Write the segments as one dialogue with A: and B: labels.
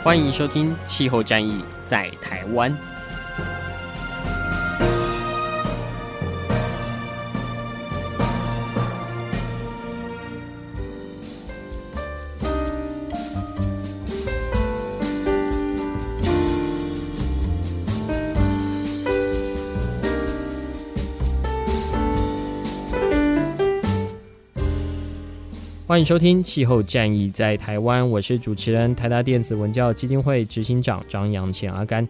A: 欢迎收听《气候战役在台湾》。欢迎收听《气候战役在台湾》，我是主持人台达电子文教基金会执行长张扬前阿甘。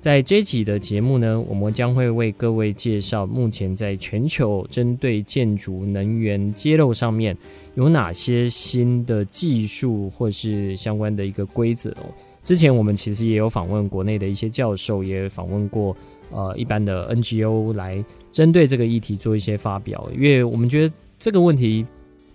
A: 在这集的节目呢，我们将会为各位介绍目前在全球针对建筑能源揭露上面有哪些新的技术或是相关的一个规则。之前我们其实也有访问国内的一些教授，也访问过呃一般的 NGO 来针对这个议题做一些发表，因为我们觉得这个问题。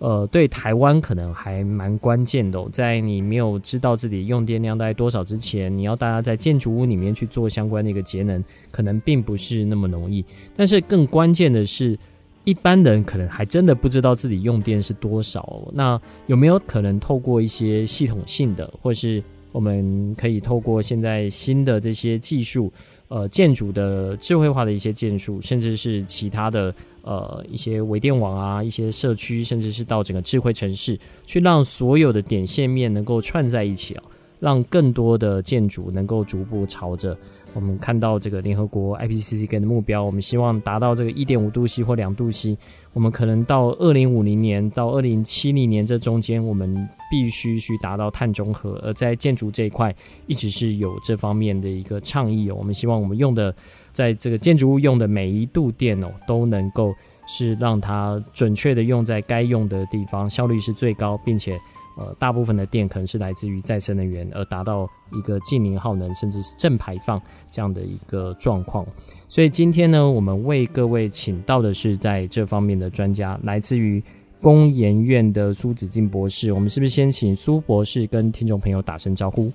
A: 呃，对台湾可能还蛮关键的，在你没有知道自己用电量大概多少之前，你要大家在建筑物里面去做相关的一个节能，可能并不是那么容易。但是更关键的是，一般人可能还真的不知道自己用电是多少。那有没有可能透过一些系统性的，或是我们可以透过现在新的这些技术？呃，建筑的智慧化的一些建筑，甚至是其他的呃一些微电网啊，一些社区，甚至是到整个智慧城市，去让所有的点线面能够串在一起啊。让更多的建筑能够逐步朝着我们看到这个联合国 IPCC 给的目标，我们希望达到这个一点五度 C 或两度 C。我们可能到二零五零年到二零七零年这中间，我们必须去达到碳中和。而在建筑这一块，一直是有这方面的一个倡议哦。我们希望我们用的在这个建筑物用的每一度电哦，都能够是让它准确的用在该用的地方，效率是最高，并且。呃，大部分的电可能是来自于再生能源，而达到一个净零耗能，甚至是正排放这样的一个状况。所以今天呢，我们为各位请到的是在这方面的专家，来自于工研院的苏子敬博士。我们是不是先请苏博士跟听众朋友打声招呼？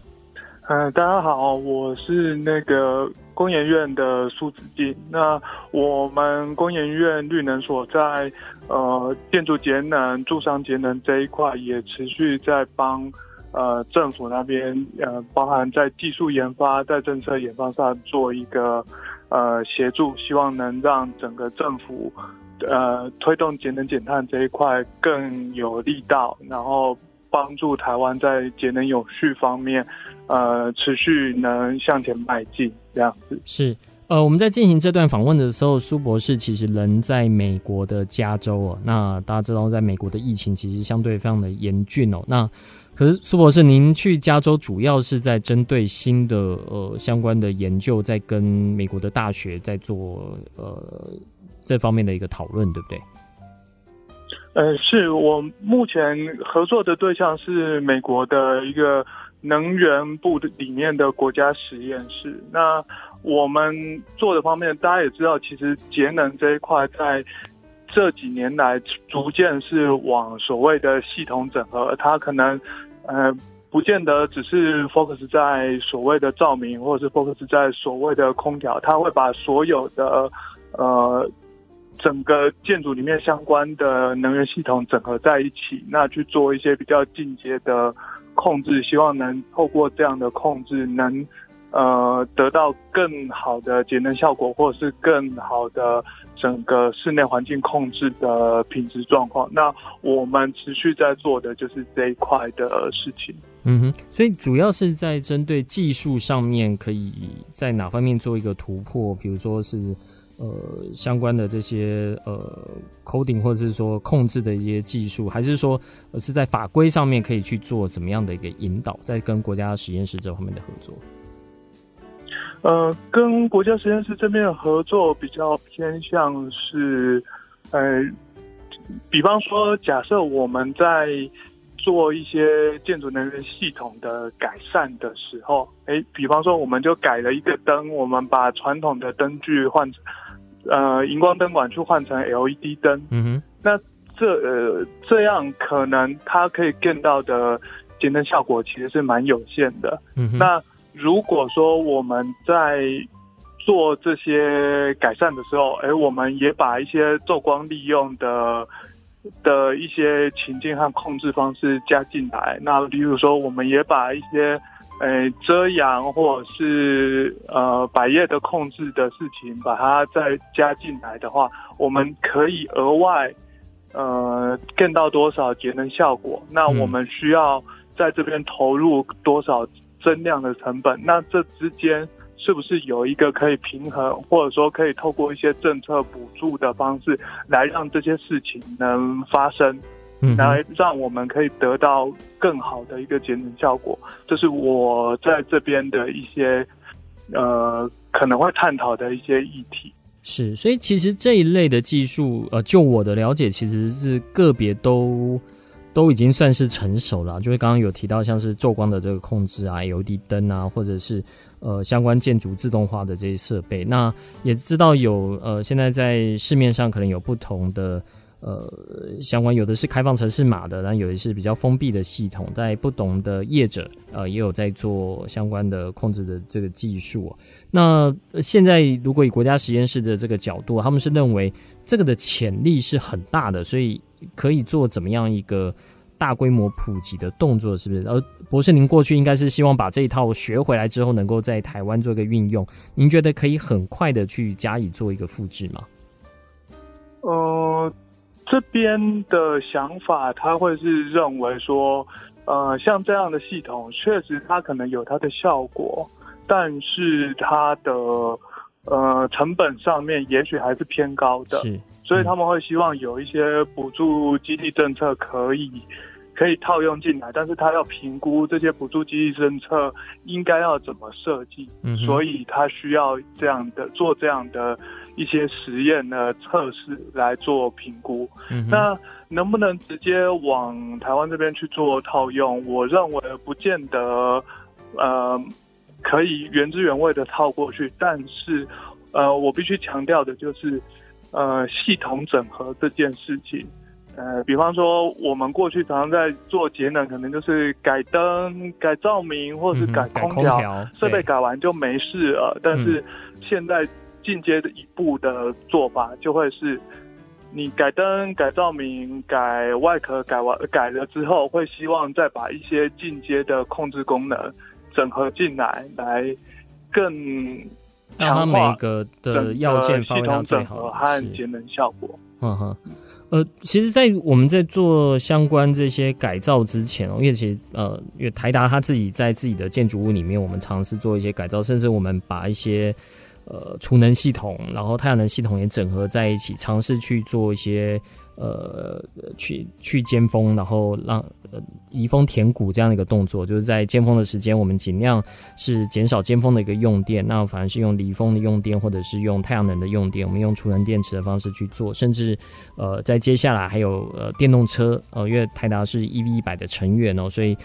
B: 嗯，大家好，我是那个工研院的苏子敬。那我们工研院绿能所在呃建筑节能、住商节能这一块，也持续在帮呃政府那边呃，包含在技术研发、在政策研发上做一个呃协助，希望能让整个政府呃推动节能减碳这一块更有力道，然后。帮助台湾在节能永续方面，呃，持续能向前迈进，这样子
A: 是。呃，我们在进行这段访问的时候，苏博士其实人在美国的加州哦。那大家知道，在美国的疫情其实相对非常的严峻哦。那可是苏博士，您去加州主要是在针对新的呃相关的研究，在跟美国的大学在做呃这方面的一个讨论，对不对？
B: 呃，是我目前合作的对象是美国的一个能源部的里面的国家实验室。那我们做的方面，大家也知道，其实节能这一块在这几年来逐渐是往所谓的系统整合，它可能呃不见得只是 focus 在所谓的照明，或者是 focus 在所谓的空调，它会把所有的呃。整个建筑里面相关的能源系统整合在一起，那去做一些比较进阶的控制，希望能透过这样的控制能，呃得到更好的节能效果，或是更好的整个室内环境控制的品质状况。那我们持续在做的就是这一块的事情。
A: 嗯哼，所以主要是在针对技术上面，可以在哪方面做一个突破？比如说是。呃，相关的这些呃 coding 或者是说控制的一些技术，还是说是在法规上面可以去做怎么样的一个引导，在跟国家实验室这方面的合作？
B: 呃，跟国家实验室这边的合作比较偏向是，呃，比方说，假设我们在做一些建筑能源系统的改善的时候，哎，比方说我们就改了一个灯，我们把传统的灯具换成，呃，荧光灯管去换成 LED 灯。嗯哼，那这呃这样可能它可以见到的节能效果其实是蛮有限的。嗯哼，那如果说我们在做这些改善的时候，哎，我们也把一些做光利用的。的一些情境和控制方式加进来，那比如说，我们也把一些，呃，遮阳或者是呃百叶的控制的事情，把它再加进来的话，我们可以额外，呃，更到多少节能效果？那我们需要在这边投入多少增量的成本？那这之间。是不是有一个可以平衡，或者说可以透过一些政策补助的方式，来让这些事情能发生，嗯，来让我们可以得到更好的一个节能效果？这是我在这边的一些呃可能会探讨的一些议题。
A: 是，所以其实这一类的技术，呃，就我的了解，其实是个别都。都已经算是成熟了，就是刚刚有提到像是做光的这个控制啊，LED 灯啊，或者是呃相关建筑自动化的这些设备。那也知道有呃现在在市面上可能有不同的呃相关，有的是开放城市码的，然后有的是比较封闭的系统，在不同的业者呃也有在做相关的控制的这个技术。那现在如果以国家实验室的这个角度，他们是认为这个的潜力是很大的，所以。可以做怎么样一个大规模普及的动作，是不是？而博士，您过去应该是希望把这一套学回来之后，能够在台湾做一个运用。您觉得可以很快的去加以做一个复制吗？
B: 呃，这边的想法，他会是认为说，呃，像这样的系统，确实它可能有它的效果，但是它的呃成本上面，也许还是偏高的。是。所以他们会希望有一些补助激励政策可以可以套用进来，但是他要评估这些补助激励政策应该要怎么设计，嗯，所以他需要这样的做这样的一些实验的测试来做评估。嗯，那能不能直接往台湾这边去做套用？我认为不见得，呃，可以原汁原味的套过去，但是，呃，我必须强调的就是。呃，系统整合这件事情，呃，比方说我们过去常常在做节能，可能就是改灯、改照明，或是改空调，设备改完就没事了。但是现在进阶的一步的做法，就会是你改灯、改照明、改外壳，改完改了之后，会希望再把一些进阶的控制功能整合进来，来更。
A: 让它每个的要件发挥到最好，
B: 和节能效果。
A: 嗯哼，呃，其实，在我们在做相关这些改造之前哦，因为其实呃，因为台达他自己在自己的建筑物里面，我们尝试做一些改造，甚至我们把一些呃储能系统，然后太阳能系统也整合在一起，尝试去做一些呃去去尖峰，然后让。呃，移风填谷这样的一个动作，就是在尖峰的时间，我们尽量是减少尖峰的一个用电，那反而是用离峰的用电，或者是用太阳能的用电，我们用储能电池的方式去做，甚至呃，在接下来还有呃电动车，呃，因为台达是 EV100 的成员哦，所以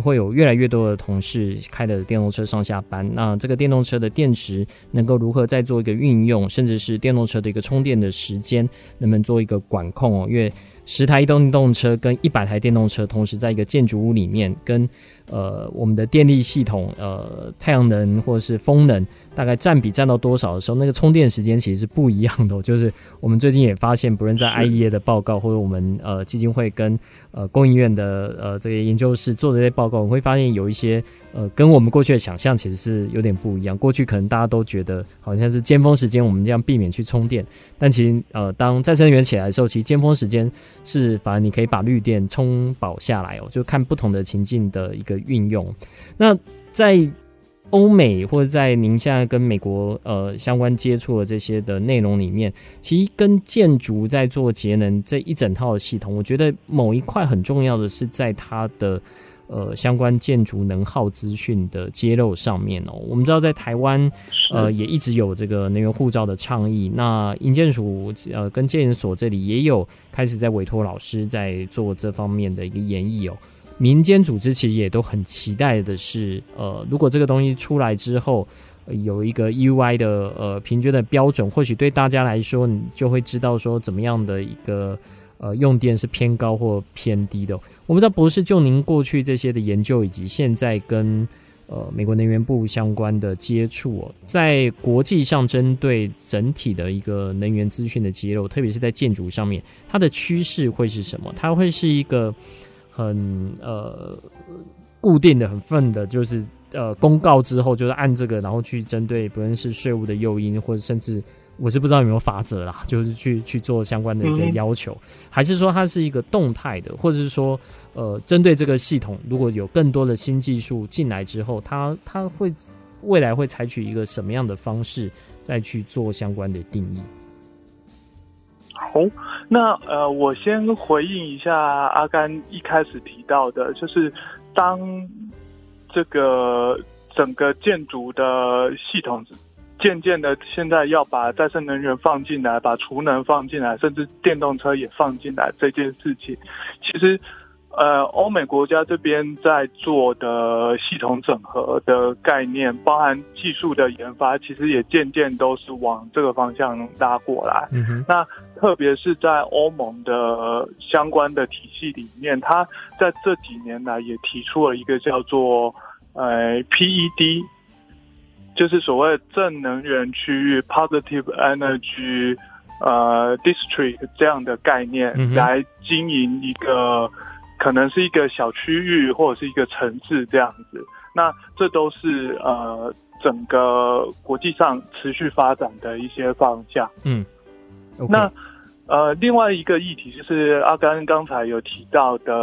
A: 会有越来越多的同事开的电动车上下班。那这个电动车的电池能够如何再做一个运用，甚至是电动车的一个充电的时间，能不能做一个管控哦？因为十台电动车跟一百台电动车同时在一个建筑物里面，跟呃我们的电力系统，呃太阳能或者是风能。大概占比占到多少的时候，那个充电时间其实是不一样的。就是我们最近也发现，不论在 IEA 的报告，或者我们呃基金会跟呃供应院的呃这些研究室做的这些报告，我们会发现有一些呃跟我们过去的想象其实是有点不一样。过去可能大家都觉得好像是尖峰时间我们这样避免去充电，但其实呃当再生能源起来的时候，其实尖峰时间是反而你可以把绿电充饱下来哦，就看不同的情境的一个运用。那在欧美或者在您现在跟美国呃相关接触的这些的内容里面，其实跟建筑在做节能这一整套系统，我觉得某一块很重要的是在它的呃相关建筑能耗资讯的揭露上面哦。我们知道在台湾呃也一直有这个能源护照的倡议，那营建署呃跟建研所这里也有开始在委托老师在做这方面的一个研议哦。民间组织其实也都很期待的是，呃，如果这个东西出来之后，有一个 UI 的呃平均的标准，或许对大家来说，你就会知道说怎么样的一个呃用电是偏高或偏低的。我不知道博士就您过去这些的研究，以及现在跟呃，美国能源部相关的接触，在国际上针对整体的一个能源资讯的揭露，特别是在建筑上面，它的趋势会是什么？它会是一个很呃固定的、很分的，就是呃公告之后就是按这个，然后去针对不论是税务的诱因，或者甚至。我是不知道有没有法则啦，就是去去做相关的一个要求，还是说它是一个动态的，或者是说，呃，针对这个系统，如果有更多的新技术进来之后，它它会未来会采取一个什么样的方式再去做相关的定义？
B: 好，那呃，我先回应一下阿甘一开始提到的，就是当这个整个建筑的系统。渐渐的，现在要把再生能源放进来，把储能放进来，甚至电动车也放进来这件事情，其实，呃，欧美国家这边在做的系统整合的概念，包含技术的研发，其实也渐渐都是往这个方向拉过来。嗯哼。那特别是在欧盟的相关的体系里面，它在这几年来也提出了一个叫做呃 PED。就是所谓正能源区域 （Positive Energy 呃 District） 这样的概念来经营一个，可能是一个小区域或者是一个城市这样子。那这都是呃整个国际上持续发展的一些方向。嗯，okay. 那呃另外一个议题就是阿甘刚才有提到的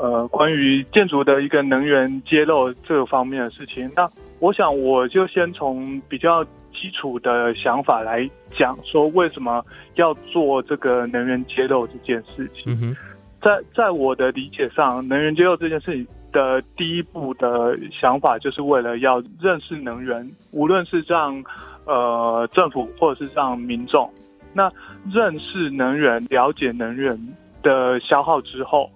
B: 呃关于建筑的一个能源揭露这个方面的事情。那我想，我就先从比较基础的想法来讲，说为什么要做这个能源揭露这件事情。在在我的理解上，能源揭露这件事情的第一步的想法，就是为了要认识能源，无论是让呃政府或者是让民众，那认识能源、了解能源的消耗之后，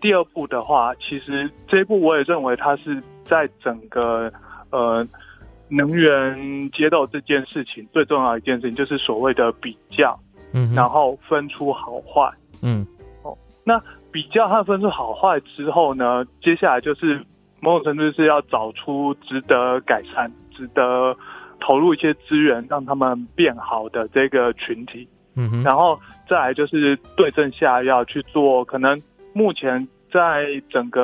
B: 第二步的话，其实这一步我也认为它是在整个。呃，能源揭露这件事情最重要的一件事情就是所谓的比较，嗯，然后分出好坏，嗯，哦，那比较和分数好坏之后呢，接下来就是某种程度是要找出值得改善、值得投入一些资源让他们变好的这个群体，嗯，然后再来就是对症下药去做，可能目前。在整个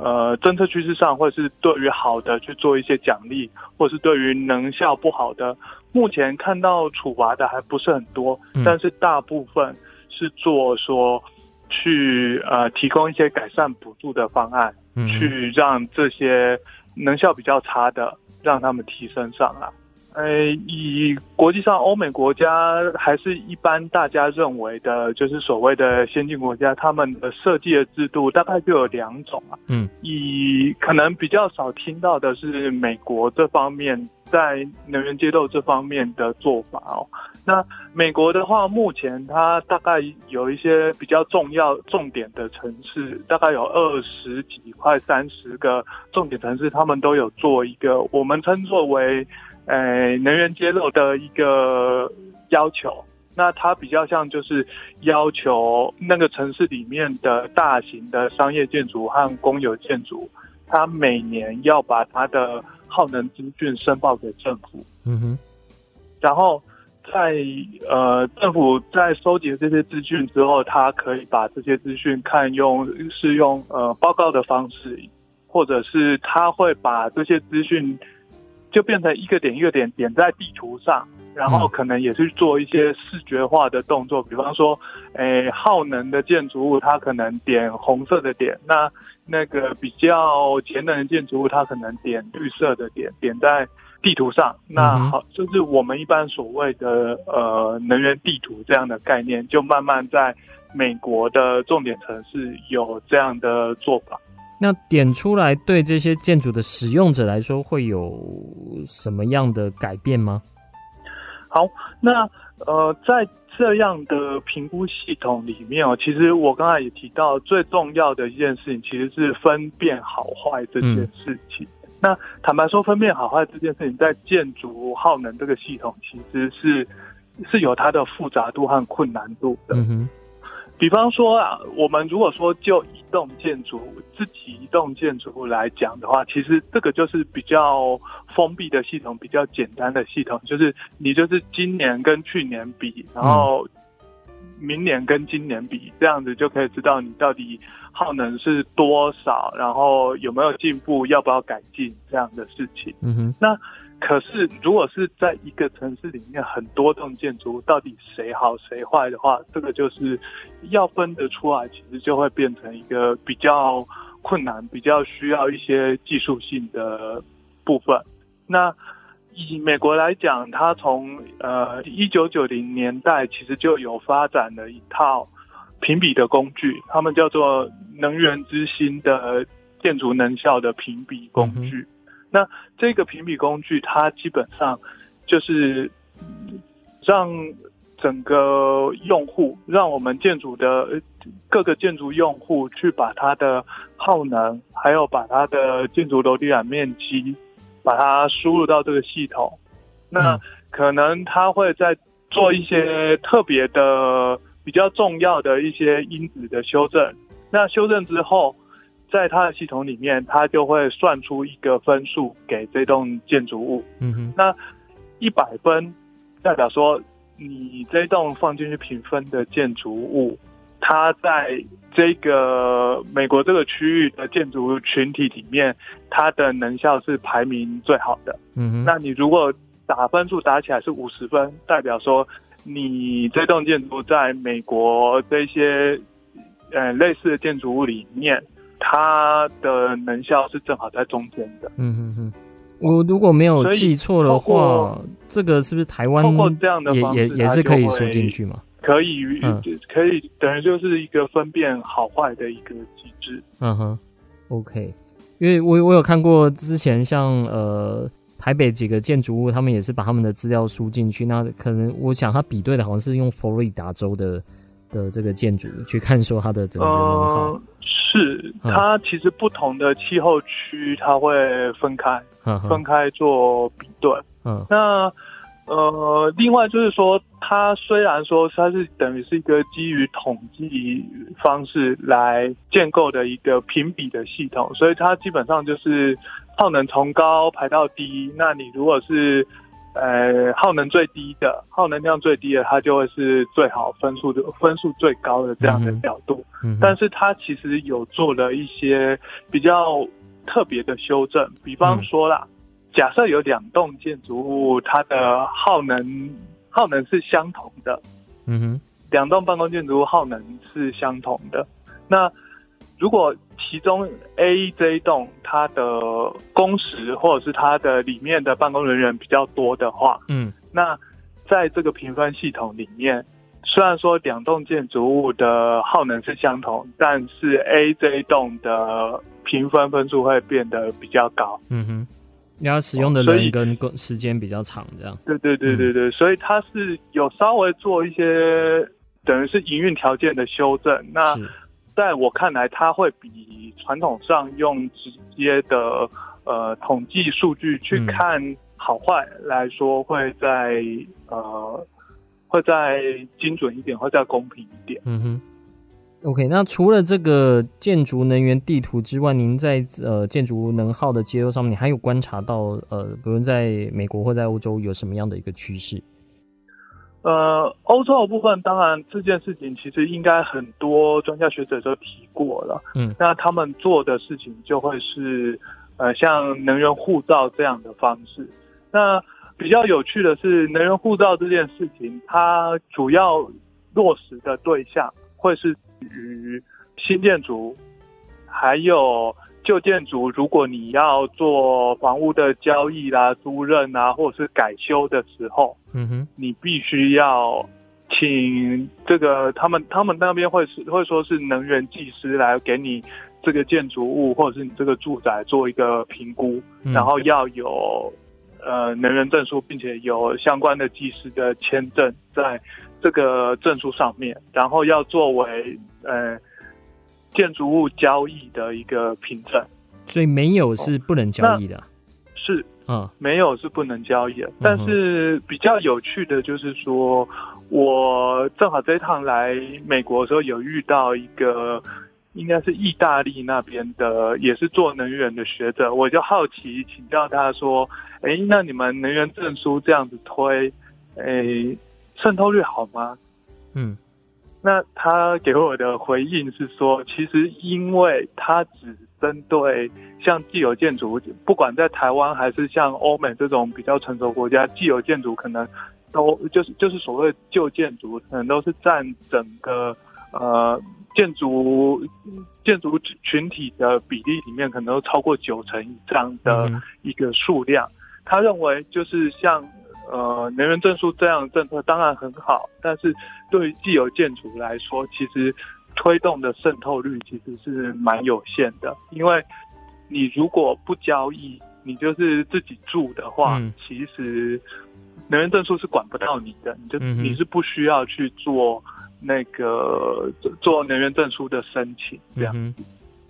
B: 呃政策趋势上，或者是对于好的去做一些奖励，或是对于能效不好的，目前看到处罚的还不是很多，嗯、但是大部分是做说去呃提供一些改善补助的方案，嗯、去让这些能效比较差的让他们提升上来。呃，以国际上欧美国家还是一般大家认为的，就是所谓的先进国家，他们的设计的制度大概就有两种啊。嗯，以可能比较少听到的是美国这方面在能源揭露这方面的做法哦。那美国的话，目前它大概有一些比较重要重点的城市，大概有二十几快三十个重点城市，他们都有做一个我们称作为。呃，能源揭露的一个要求，那它比较像就是要求那个城市里面的大型的商业建筑和公有建筑，它每年要把它的耗能资讯申报给政府。嗯哼。然后在呃政府在收集这些资讯之后，他可以把这些资讯看用是用呃报告的方式，或者是他会把这些资讯。就变成一个点一个点点在地图上，然后可能也是做一些视觉化的动作，比方说，诶，耗能的建筑物它可能点红色的点，那那个比较节能的建筑物它可能点绿色的点，点在地图上。那好，就是我们一般所谓的呃能源地图这样的概念，就慢慢在美国的重点城市有这样的做法。
A: 那点出来对这些建筑的使用者来说会有什么样的改变吗？
B: 好，那呃，在这样的评估系统里面哦，其实我刚才也提到，最重要的一件事情其实是分辨好坏这件事情。嗯、那坦白说，分辨好坏这件事情，在建筑耗能这个系统，其实是是有它的复杂度和困难度的。嗯比方说啊，我们如果说就一栋建筑自己一栋建筑物来讲的话，其实这个就是比较封闭的系统，比较简单的系统，就是你就是今年跟去年比，然后明年跟今年比，这样子就可以知道你到底耗能是多少，然后有没有进步，要不要改进这样的事情。嗯哼，那。可是，如果是在一个城市里面很多栋建筑物，到底谁好谁坏的话，这个就是要分得出来，其实就会变成一个比较困难、比较需要一些技术性的部分。那以美国来讲，它从呃一九九零年代其实就有发展了一套评比的工具，他们叫做能源之星的建筑能效的评比工具。嗯那这个评比工具，它基本上就是让整个用户，让我们建筑的各个建筑用户去把它的耗能，还有把它的建筑楼地板面积，把它输入到这个系统。那可能它会在做一些特别的、比较重要的一些因子的修正。那修正之后，在它的系统里面，它就会算出一个分数给这栋建筑物。嗯哼，那一百分代表说，你这栋放进去评分的建筑物，它在这个美国这个区域的建筑群体里面，它的能效是排名最好的。嗯哼，那你如果打分数打起来是五十分，代表说你这栋建筑在美国这些呃类似的建筑物里面。它的能效是正好在中间的。嗯嗯嗯，
A: 我如果没有记错的话，这个是不是台湾也也也是可以输进去吗？
B: 可以，嗯、可以，等于就是一个分辨好坏的一个机制。
A: 嗯哼，OK，因为我我有看过之前像呃台北几个建筑物，他们也是把他们的资料输进去，那可能我想他比对的好像是用佛罗里达州的。的这个建筑去看，说它的整个能耗、呃、
B: 是它其实不同的气候区，它会分开，嗯、分开做比对。嗯，那呃，另外就是说，它虽然说它是等于是一个基于统计方式来建构的一个评比的系统，所以它基本上就是耗能从高排到低。那你如果是呃，耗能最低的，耗能量最低的，它就会是最好分数的分数最高的这样的角度。嗯嗯、但是它其实有做了一些比较特别的修正，比方说啦，嗯、假设有两栋建筑物，它的耗能耗能是相同的，嗯哼，两栋办公建筑物耗能是相同的，那。如果其中 A 这一栋它的工时或者是它的里面的办公人员比较多的话，嗯，那在这个评分系统里面，虽然说两栋建筑物的耗能是相同，但是 A 这一栋的评分分数会变得比较高。嗯哼，你要使用的人跟工时间比较长，这样。对对对对对，嗯、所以它是有稍微做一些等于是营运条件的修正。那在我看来，它会比传统上用直接的呃统计数据去看好坏来说，会再呃会再精准一点，会再公平一点。嗯哼。OK，那除了这个建筑能源地图之外，您在呃建筑能耗的接收上面，你还有观察到呃，比如在美国或在欧洲有什么样的一个趋势？呃，欧洲的部分，当然这件事情其实应该很多专家学者都提过了。嗯，那他们做的事情就会是，呃，像能源护照这样的方式。那比较有趣的是，能源护照这件事情，它主要落实的对象会是与新建筑，还有。旧建筑，如果你要做房屋的交易啦、租赁啊，或者是改修的时候，嗯哼，你必须要请这个他们，他们那边会是会说是能源技师来给你这个建筑物或者是你这个住宅做一个评估，嗯、然后要有呃能源证书，并且有相关的技师的签证在这个证书上面，然后要作为呃建筑物交易的一个凭证。
A: 所以没有是不能交易的。
B: 是啊，没有是不能交易的。但是比较有趣的就是说，我正好这一趟来美国的时候，有遇到一个。应该是意大利那边的，也是做能源的学者，我就好奇请教他说：“哎，那你们能源证书这样子推，哎，渗透率好吗？”嗯，那他给我的回应是说，其实因为他只针对像既有建筑，不管在台湾还是像欧美这种比较成熟国家，既有建筑可能都就是就是所谓旧建筑，可能都是占整个呃。建筑建筑群体的比例里面，可能都超过九成以上的一个数量。他认为，就是像呃能源证书这样的政策当然很好，但是对于既有建筑来说，其实推动的渗透率其实是蛮有限的。因为你如果不交易，你就是自己住的话，其实能源证书是管不到你的，你就你是不需要去做。那个做能源证书的申请，这样、嗯、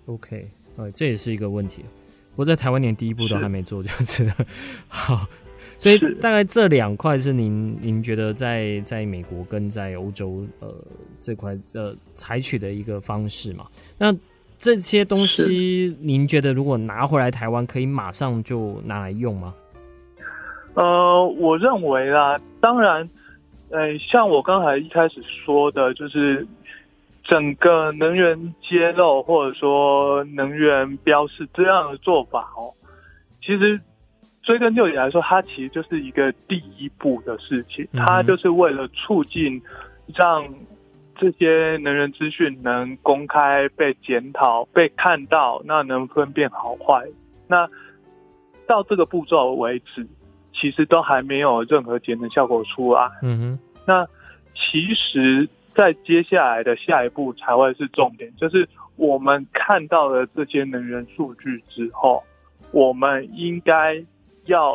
A: ，OK，呃，这也是一个问题。不过在台湾连第一步都还没做，就是 好。所以大概这两块是您您觉得在在美国跟在欧洲呃这块呃采取的一个方式嘛？那这些东西您觉得如果拿回来台湾可以马上就拿来用吗？
B: 呃，我认为啦，当然。呃，像我刚才一开始说的，就是整个能源揭露或者说能源标示这样的做法哦，其实追根究底来说，它其实就是一个第一步的事情，它就是为了促进让这些能源资讯能公开、被检讨、被看到，那能分辨好坏。那到这个步骤为止。其实都还没有任何节能效果出来。嗯哼，那其实，在接下来的下一步才会是重点，就是我们看到了这些能源数据之后，我们应该要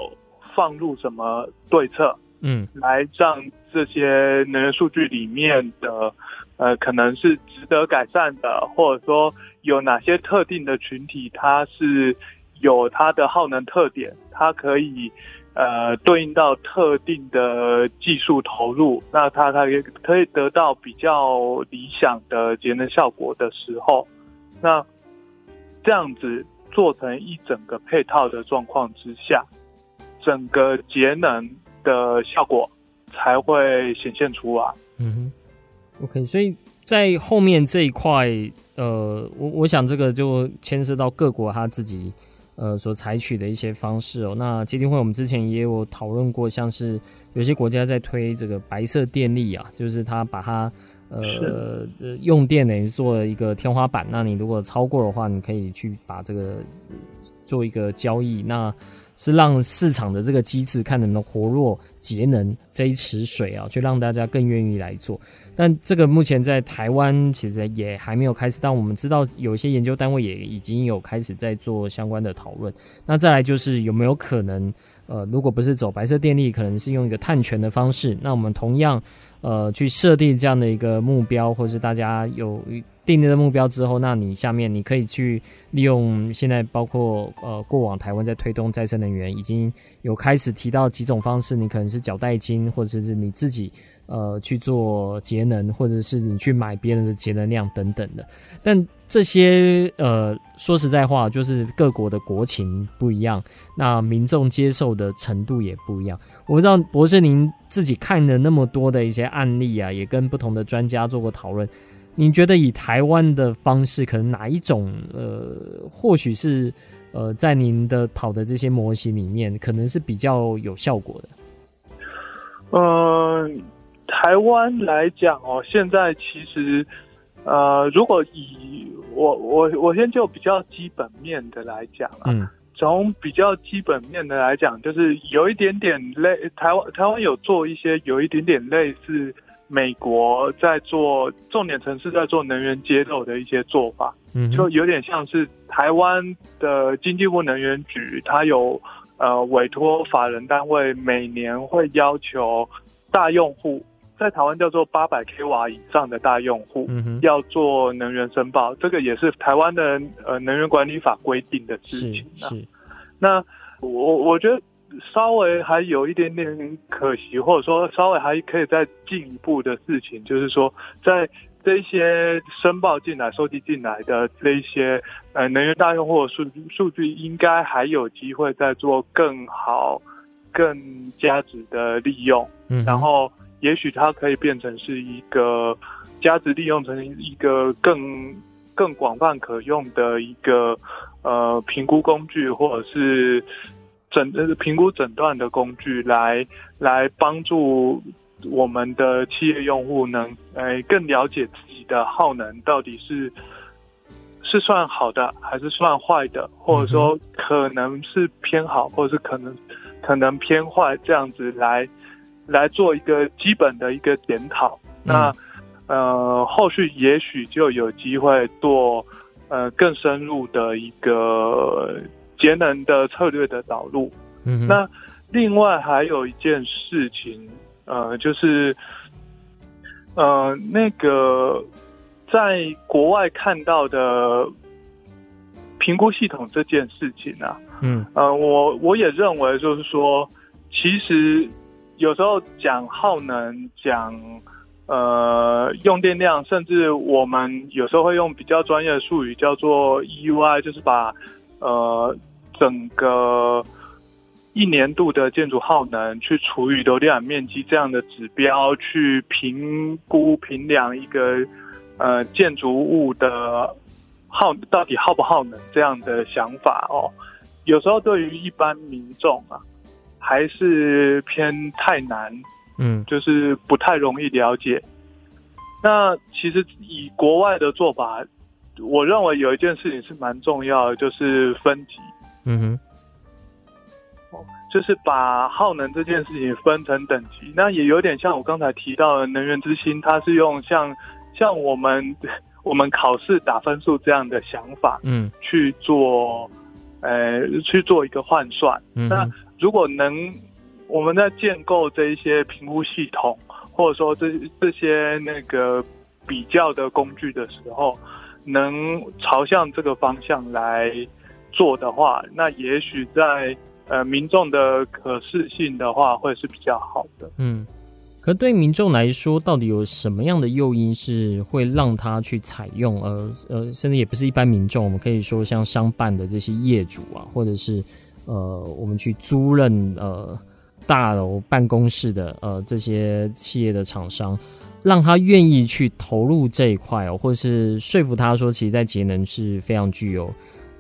B: 放入什么对策？嗯，来让这些能源数据里面的，呃，可能是值得改善的，或者说有哪些特定的群体，它是有它的耗能特点，它可以。呃，对应到特定的技术投入，那它它也可以得到比较理想的节能效果的时候，那这样子做成一整个配套的状况之下，整个节能的效果才会显现出来。嗯
A: 哼，OK，所以在后面这一块，呃，我我想这个就牵涉到各国他自己。呃，所采取的一些方式哦，那基金会我们之前也有讨论过，像是有些国家在推这个白色电力啊，就是他把它呃用电等于做了一个天花板，那你如果超过的话，你可以去把这个做一个交易，那。是让市场的这个机制看能不能活络节能这一池水啊，去让大家更愿意来做。但这个目前在台湾其实也还没有开始，但我们知道有一些研究单位也已经有开始在做相关的讨论。那再来就是有没有可能，呃，如果不是走白色电力，可能是用一个碳权的方式。那我们同样呃去设定这样的一个目标，或是大家有。定的目标之后，那你下面你可以去利用现在包括呃过往台湾在推动再生能源，已经有开始提到几种方式，你可能是缴代金，或者是你自己呃去做节能，或者是你去买别人的节能量等等的。但这些呃说实在话，就是各国的国情不一样，那民众接受的程度也不一样。我不知道博士您自己看了那么多的一些案例啊，也跟不同的专家做过讨论。你觉得以台湾的方式，可能哪一种呃，或许是呃，在您的跑的这些模型里面，可能是比较有效果的？
B: 嗯、呃，台湾来讲哦，现在其实呃，如果以我我我先就比较基本面的来讲啊，嗯，从比较基本面的来讲，就是有一点点类台湾台湾有做一些有一点点类似。美国在做重点城市在做能源揭露的一些做法，嗯，就有点像是台湾的经济部能源局，它有呃委托法人单位每年会要求大用户，在台湾叫做八百 k 瓦以上的大用户，嗯哼，要做能源申报，这个也是台湾的呃能源管理法规定的事情。是，是那我我觉得。稍微还有一点点可惜，或者说稍微还可以再进一步的事情，就是说，在这些申报进来、收集进来的这一些呃能源大用户的数据，数据应该还有机会再做更好、更加值的利用。嗯，然后也许它可以变成是一个价值利用成一个更更广泛可用的一个呃评估工具，或者是。诊呃评估诊断的工具来来帮助我们的企业用户能诶更了解自己的耗能到底是是算好的还是算坏的，或者说可能是偏好，或者是可能可能偏坏，这样子来来做一个基本的一个检讨。那呃后续也许就有机会做呃更深入的一个。节能的策略的导入，嗯，那另外还有一件事情，呃，就是，呃，那个在国外看到的评估系统这件事情啊，嗯，呃，我我也认为就是说，其实有时候讲耗能，讲呃用电量，甚至我们有时候会用比较专业的术语叫做 EUI，就是把呃。整个一年度的建筑耗能去除以楼地板面积这样的指标去评估评量一个呃建筑物的耗到底耗不耗能这样的想法哦，有时候对于一般民众啊还是偏太难，嗯，就是不太容易了解。那其实以国外的做法，我认为有一件事情是蛮重要的，就是分级。嗯哼，哦，就是把耗能这件事情分成等级，那也有点像我刚才提到的能源之星，它是用像像我们 我们考试打分数这样的想法，嗯，去做，呃，去做一个换算。嗯，那如果能我们在建构这一些评估系统，或者说这这些那个比较的工具的时候，能朝向这个方向来。做的话，那也许在呃民众的可视性的话，会是比较好的。
A: 嗯，可对民众来说，到底有什么样的诱因是会让他去采用？呃呃，甚至也不是一般民众，我们可以说像商办的这些业主啊，或者是呃我们去租赁呃大楼办公室的呃这些企业的厂商，让他愿意去投入这一块哦，或者是说服他说，其实在节能是非常具有。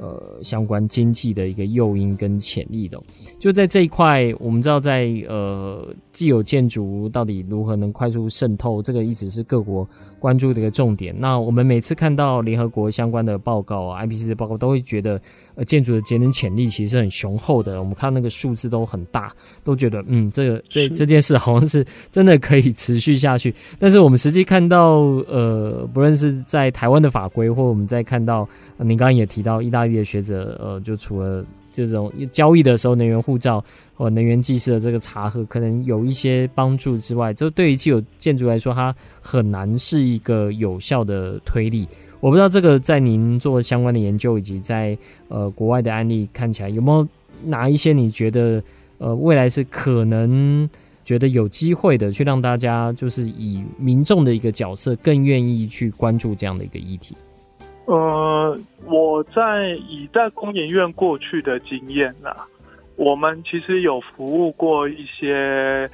A: 呃，相关经济的一个诱因跟潜力的，就在这一块，我们知道在呃既有建筑到底如何能快速渗透，这个一直是各国关注的一个重点。那我们每次看到联合国相关的报告啊，IPCC 的报告，都会觉得呃建筑的节能潜力其实是很雄厚的。我们看那个数字都很大，都觉得嗯，这个这这件事好像是真的可以持续下去。但是我们实际看到，呃，不论是在台湾的法规，或我们在看到，呃，您刚刚也提到意大利。的学者，呃，就除了这种交易的时候能源护照或能源技师的这个查核，可能有一些帮助之外，就对于既有建筑来说，它很难是一个有效的推力。我不知道这个在您做相关的研究以及在呃国外的案例看起来，有没有哪一些你觉得呃未来是可能觉得有机会的，去让大家就是以民众的一个角色更愿意去关注这样的一个议题？
B: 呃，我在以在工研院过去的经验啦，我们其实有服务过一些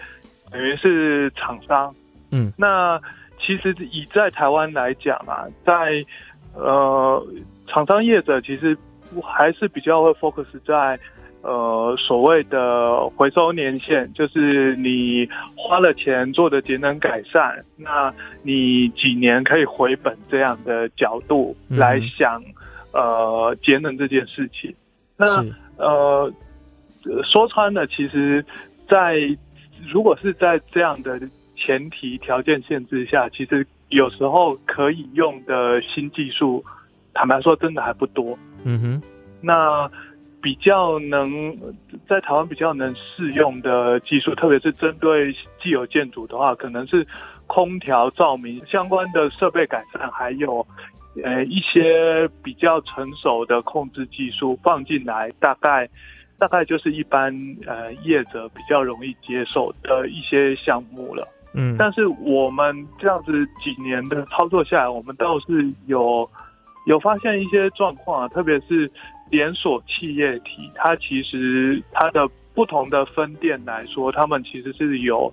B: 等于是厂商，嗯，那其实以在台湾来讲啊，在呃厂商业者其实还是比较会 focus 在。呃，所谓的回收年限，就是你花了钱做的节能改善，那你几年可以回本这样的角度来想，嗯、呃，节能这件事情。那呃，说穿了，其实，在如果是在这样的前提条件限制下，其实有时候可以用的新技术，坦白说，真的还不多。嗯哼，那。比较能在台湾比较能适用的技术，特别是针对既有建筑的话，可能是空调、照明相关的设备改善，还有呃一些比较成熟的控制技术放进来，大概大概就是一般呃业者比较容易接受的一些项目了。嗯，但是我们这样子几年的操作下来，我们倒是有有发现一些状况啊，特别是。连锁企业体，它其实它的不同的分店来说，他们其实是有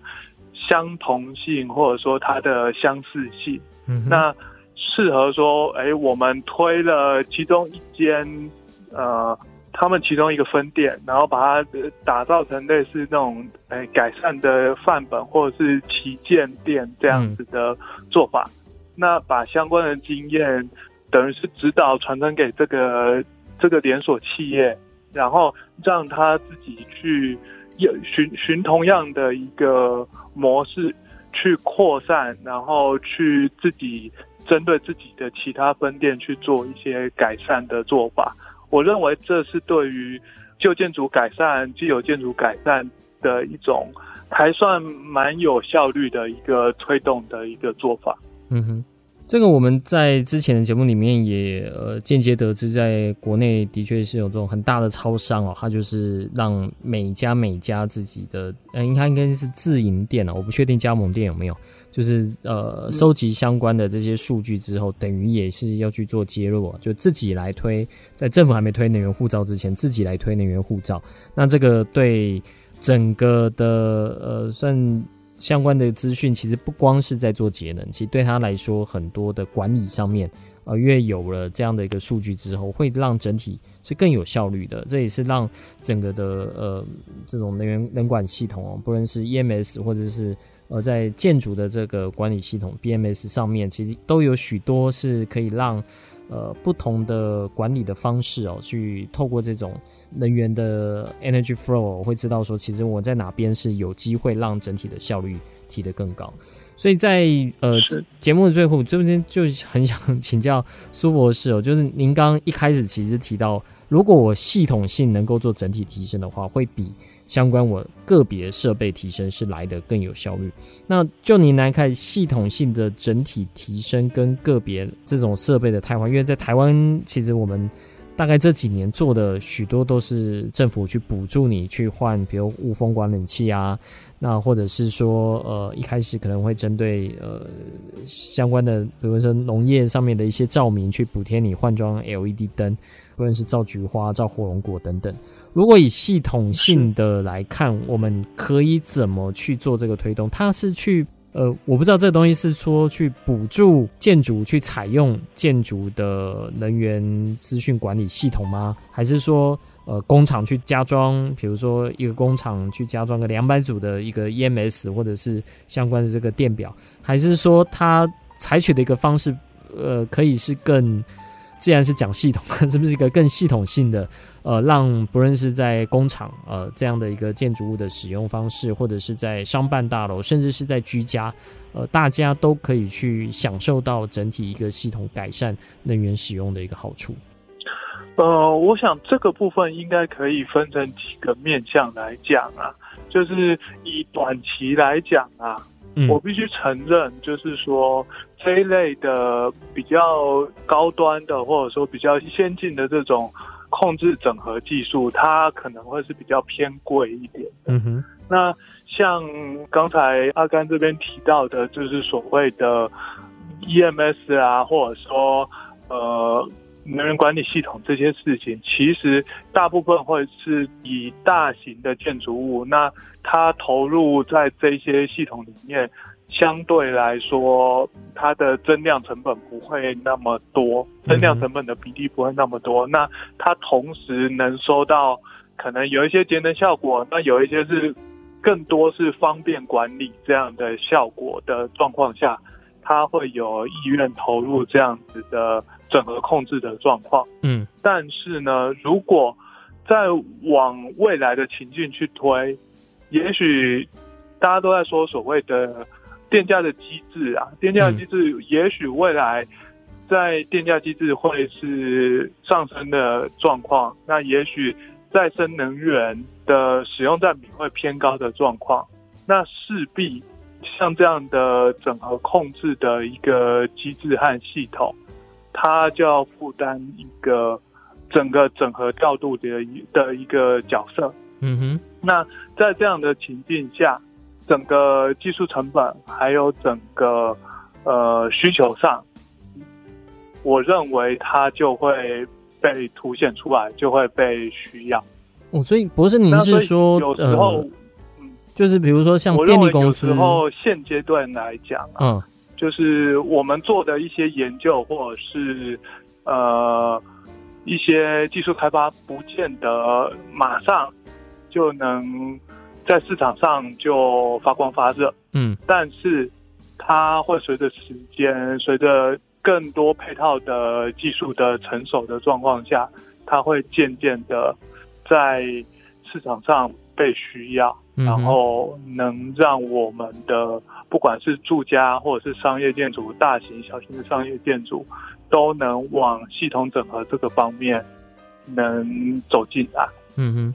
B: 相同性，或者说它的相似性。嗯，那适合说，哎，我们推了其中一间，呃，他们其中一个分店，然后把它打造成类似那种，哎，改善的范本，或者是旗舰店这样子的做法。嗯，那把相关的经验，等于是指导传承给这个。这个连锁企业，然后让他自己去寻寻同样的一个模式去扩散，然后去自己针对自己的其他分店去做一些改善的做法。我认为这是对于旧建筑改善、既有建筑改善的一种还算蛮有效率的一个推动的一个做法。嗯哼。
A: 这个我们在之前的节目里面也呃间接得知，在国内的确是有这种很大的超商哦，它就是让每家每家自己的，呃，应该应该是自营店哦，我不确定加盟店有没有，就是呃收集相关的这些数据之后，等于也是要去做揭露，就自己来推，在政府还没推能源护照之前，自己来推能源护照，那这个对整个的呃算。相关的资讯其实不光是在做节能，其实对他来说，很多的管理上面，呃，因为有了这样的一个数据之后，会让整体是更有效率的。这也是让整个的呃这种能源能管系统哦，不论是 EMS 或者是呃在建筑的这个管理系统 BMS 上面，其实都有许多是可以让。呃，不同的管理的方式哦，去透过这种能源的 energy flow，我会知道说，其实我在哪边是有机会让整体的效率提得更高。所以在呃节目的最后，这边就很想请教苏博士哦，就是您刚刚一开始其实提到，如果我系统性能够做整体提升的话，会比。相关我个别设备提升是来的更有效率。那就您来看，系统性的整体提升跟个别这种设备的汰换，因为在台湾，其实我们大概这几年做的许多都是政府去补助你去换，比如雾风管冷气啊，那或者是说，呃，一开始可能会针对呃相关的，比如说农业上面的一些照明去补贴你换装 LED 灯。不论是照菊花、照火龙果等等，如果以系统性的来看，我们可以怎么去做这个推动？它是去呃，我不知道这个东西是说去补助建筑去采用建筑的能源资讯管理系统吗？还是说呃，工厂去加装，比如说一个工厂去加装个两百组的一个 EMS 或者是相关的这个电表？还是说它采取的一个方式，呃，可以是更？既然是讲系统，是不是一个更系统性的？呃，让不论是在工厂呃这样的一个建筑物的使用方式，或者是在商办大楼，甚至是在居家，呃，大家都可以去享受到整体一个系统改善能源使用的一个好处。
B: 呃，我想这个部分应该可以分成几个面向来讲啊，就是以短期来讲啊。我必须承认，就是说这一类的比较高端的，或者说比较先进的这种控制整合技术，它可能会是比较偏贵一点的。嗯哼。那像刚才阿甘这边提到的，就是所谓的 EMS 啊，或者说呃。能源管理系统这些事情，其实大部分会是以大型的建筑物，那它投入在这些系统里面，相对来说，它的增量成本不会那么多，增量成本的比例不会那么多。那它同时能收到可能有一些节能效果，那有一些是更多是方便管理这样的效果的状况下，它会有意愿投入这样子的。整合控制的状况，嗯，但是呢，如果再往未来的情境去推，也许大家都在说所谓的电价的机制啊，电价机制，也许未来在电价机制会是上升的状况，那也许再生能源的使用占比会偏高的状况，那势必像这样的整合控制的一个机制和系统，它就要负担一个整个整合调度的一的一个角色。
A: 嗯哼，
B: 那在这样的情境下，整个技术成本还有整个呃需求上，我认为它就会。被凸显出来就会被需要
A: 哦，所以博士，您是说
B: 有时候，
A: 呃、就是比如说像电力公司，
B: 有时候现阶段来讲、啊，嗯，就是我们做的一些研究或者是呃一些技术开发，不见得马上就能在市场上就发光发热，嗯，但是它会随着时间，随着。更多配套的技术的成熟的状况下，它会渐渐的在市场上被需要，嗯、然后能让我们的不管是住家或者是商业建筑、大型小型的商业建筑，都能往系统整合这个方面能走进来。
A: 嗯哼。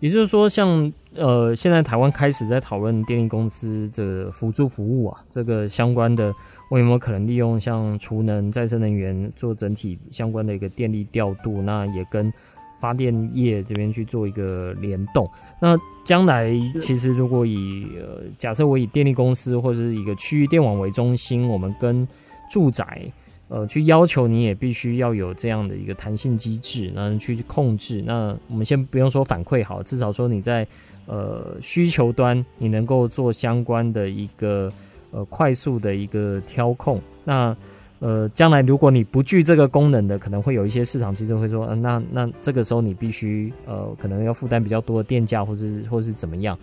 A: 也就是说，像呃，现在台湾开始在讨论电力公司这个辅助服务啊，这个相关的，我有没有可能利用像储能、再生能源做整体相关的一个电力调度？那也跟发电业这边去做一个联动。那将来其实如果以呃，假设我以电力公司或者是一个区域电网为中心，我们跟住宅。呃，去要求你也必须要有这样的一个弹性机制，那去控制。那我们先不用说反馈好，至少说你在呃需求端，你能够做相关的一个呃快速的一个调控。那呃，将来如果你不具这个功能的，可能会有一些市场机制会说，呃、那那这个时候你必须呃可能要负担比较多的电价，或是或是怎么样。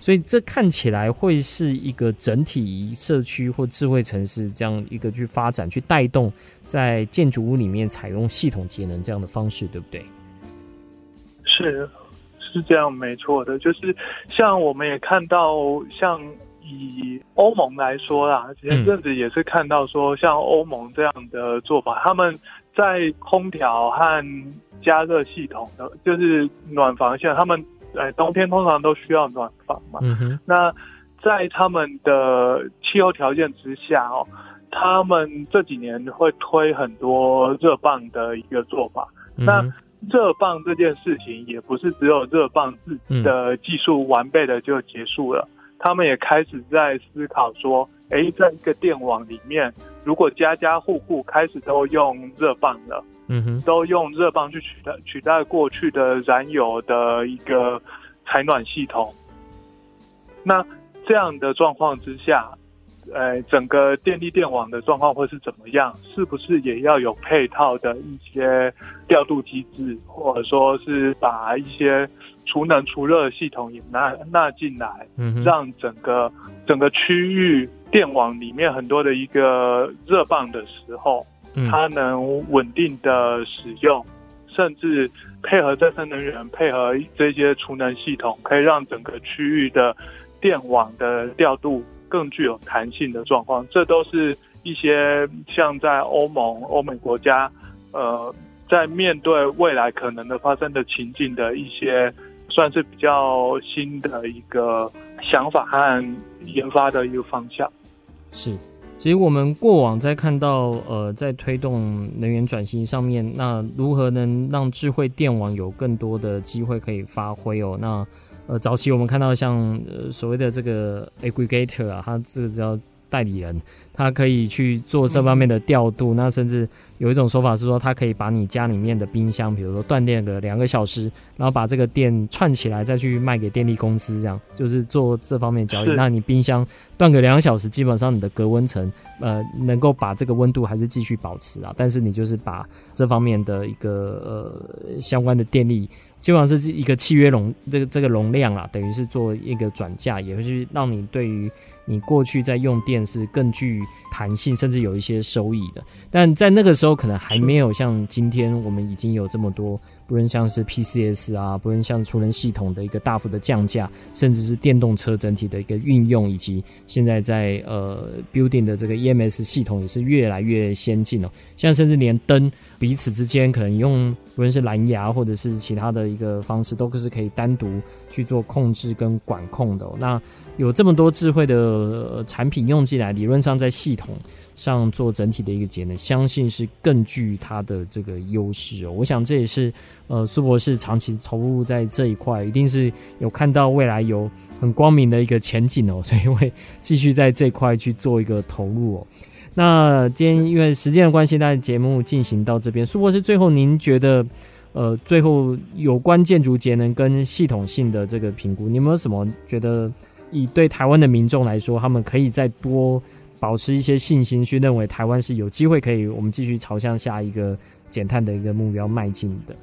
A: 所以这看起来会是一个整体社区或智慧城市这样一个去发展，去带动在建筑物里面采用系统节能这样的方式，对不对？
B: 是，是这样，没错的。就是像我们也看到，像以欧盟来说啦，前阵子也是看到说，像欧盟这样的做法，他们在空调和加热系统的，就是暖房线，他们。哎，冬天通常都需要暖房嘛。嗯。那在他们的气候条件之下哦，他们这几年会推很多热棒的一个做法。嗯、那热棒这件事情也不是只有热棒自己的技术完备的就结束了，嗯、他们也开始在思考说，哎，在一个电网里面，如果家家户户开始都用热棒了。嗯哼，都用热棒去取代取代过去的燃油的一个采暖系统。那这样的状况之下，呃，整个电力电网的状况会是怎么样？是不是也要有配套的一些调度机制，或者说是把一些储能储热系统也纳纳进来，让整个整个区域电网里面很多的一个热棒的时候。它能稳定的使用，甚至配合再生能源，配合这些储能系统，可以让整个区域的电网的调度更具有弹性的状况。这都是一些像在欧盟、欧美国家，呃，在面对未来可能的发生的情境的一些，算是比较新的一个想法和研发的一个方向。
A: 是。其实我们过往在看到，呃，在推动能源转型上面，那如何能让智慧电网有更多的机会可以发挥哦？那呃，早期我们看到像呃所谓的这个 aggregator 啊，它这个叫代理人，他可以去做这方面的调度，那甚至。有一种说法是说，他可以把你家里面的冰箱，比如说断电个两个小时，然后把这个电串起来，再去卖给电力公司，这样就是做这方面交易。那你冰箱断个两个小时，基本上你的隔温层，呃，能够把这个温度还是继续保持啊。但是你就是把这方面的一个呃相关的电力，基本上是一个契约容这个这个容量啊，等于是做一个转嫁，也会去让你对于你过去在用电是更具弹性，甚至有一些收益的。但在那个时候。可能还没有像今天我们已经有这么多不论像是 PCS 啊，不论像储能系统的一个大幅的降价，甚至是电动车整体的一个运用，以及现在在呃 building 的这个 EMS 系统也是越来越先进哦。现在甚至连灯彼此之间可能用不论是蓝牙或者是其他的一个方式，都是可以单独去做控制跟管控的。那有这么多智慧的产品用进来，理论上在系统上做整体的一个节能，相信是更具它的这个优势哦。我想这也是呃苏博士长期投入在这一块，一定是有看到未来有很光明的一个前景哦，所以会继续在这块去做一个投入哦。那今天因为时间的关系，那节目进行到这边，苏博士最后您觉得呃最后有关建筑节能跟系统性的这个评估，你有没有什么觉得？以对台湾的民众来说，他们可以再多保持一些信心，去认为台湾是有机会可以我们继续朝向下一个减碳的一个目标迈进的。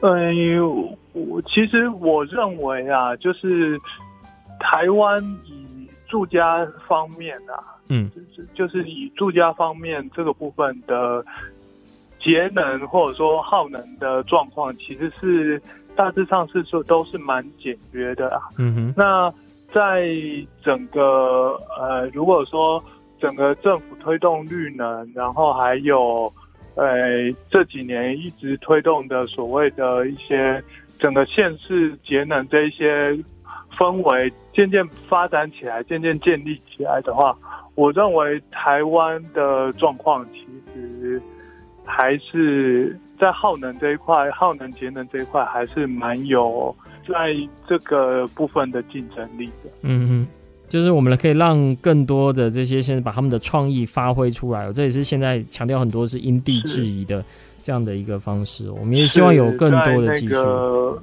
B: 嗯，我其实我认为啊，就是台湾以住家方面啊，嗯，就是就是以住家方面这个部分的节能或者说耗能的状况，其实是大致上是说都是蛮简约的啊。嗯哼，那。在整个呃，如果说整个政府推动绿能，然后还有呃这几年一直推动的所谓的一些整个县市节能这一些氛围渐渐发展起来，渐渐建立起来的话，我认为台湾的状况其实还是在耗能这一块，耗能节能这一块还是蛮有。在这个部分的竞争力的，
A: 嗯哼，就是我们可以让更多的这些现在把他们的创意发挥出来，这也是现在强调很多是因地制宜的这样的一个方式。我们也希望有更多的技术。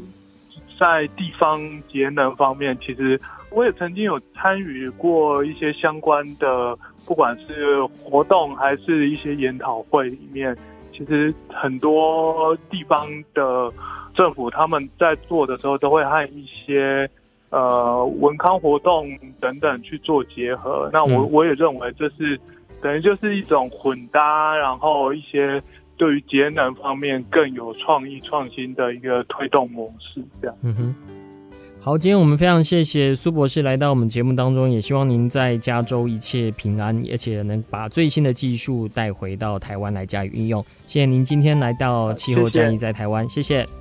A: 在
B: 地方节能方面，其实我也曾经有参与过一些相关的，不管是活动还是一些研讨会里面，其实很多地方的。政府他们在做的时候，都会和一些呃文康活动等等去做结合。那我我也认为这是等于就是一种混搭，然后一些对于节能方面更有创意创新的一个推动模式，这样。嗯哼。
A: 好，今天我们非常谢谢苏博士来到我们节目当中，也希望您在加州一切平安，而且能把最新的技术带回到台湾来加以运用。谢谢您今天来到气候战役在台湾，谢谢。谢谢。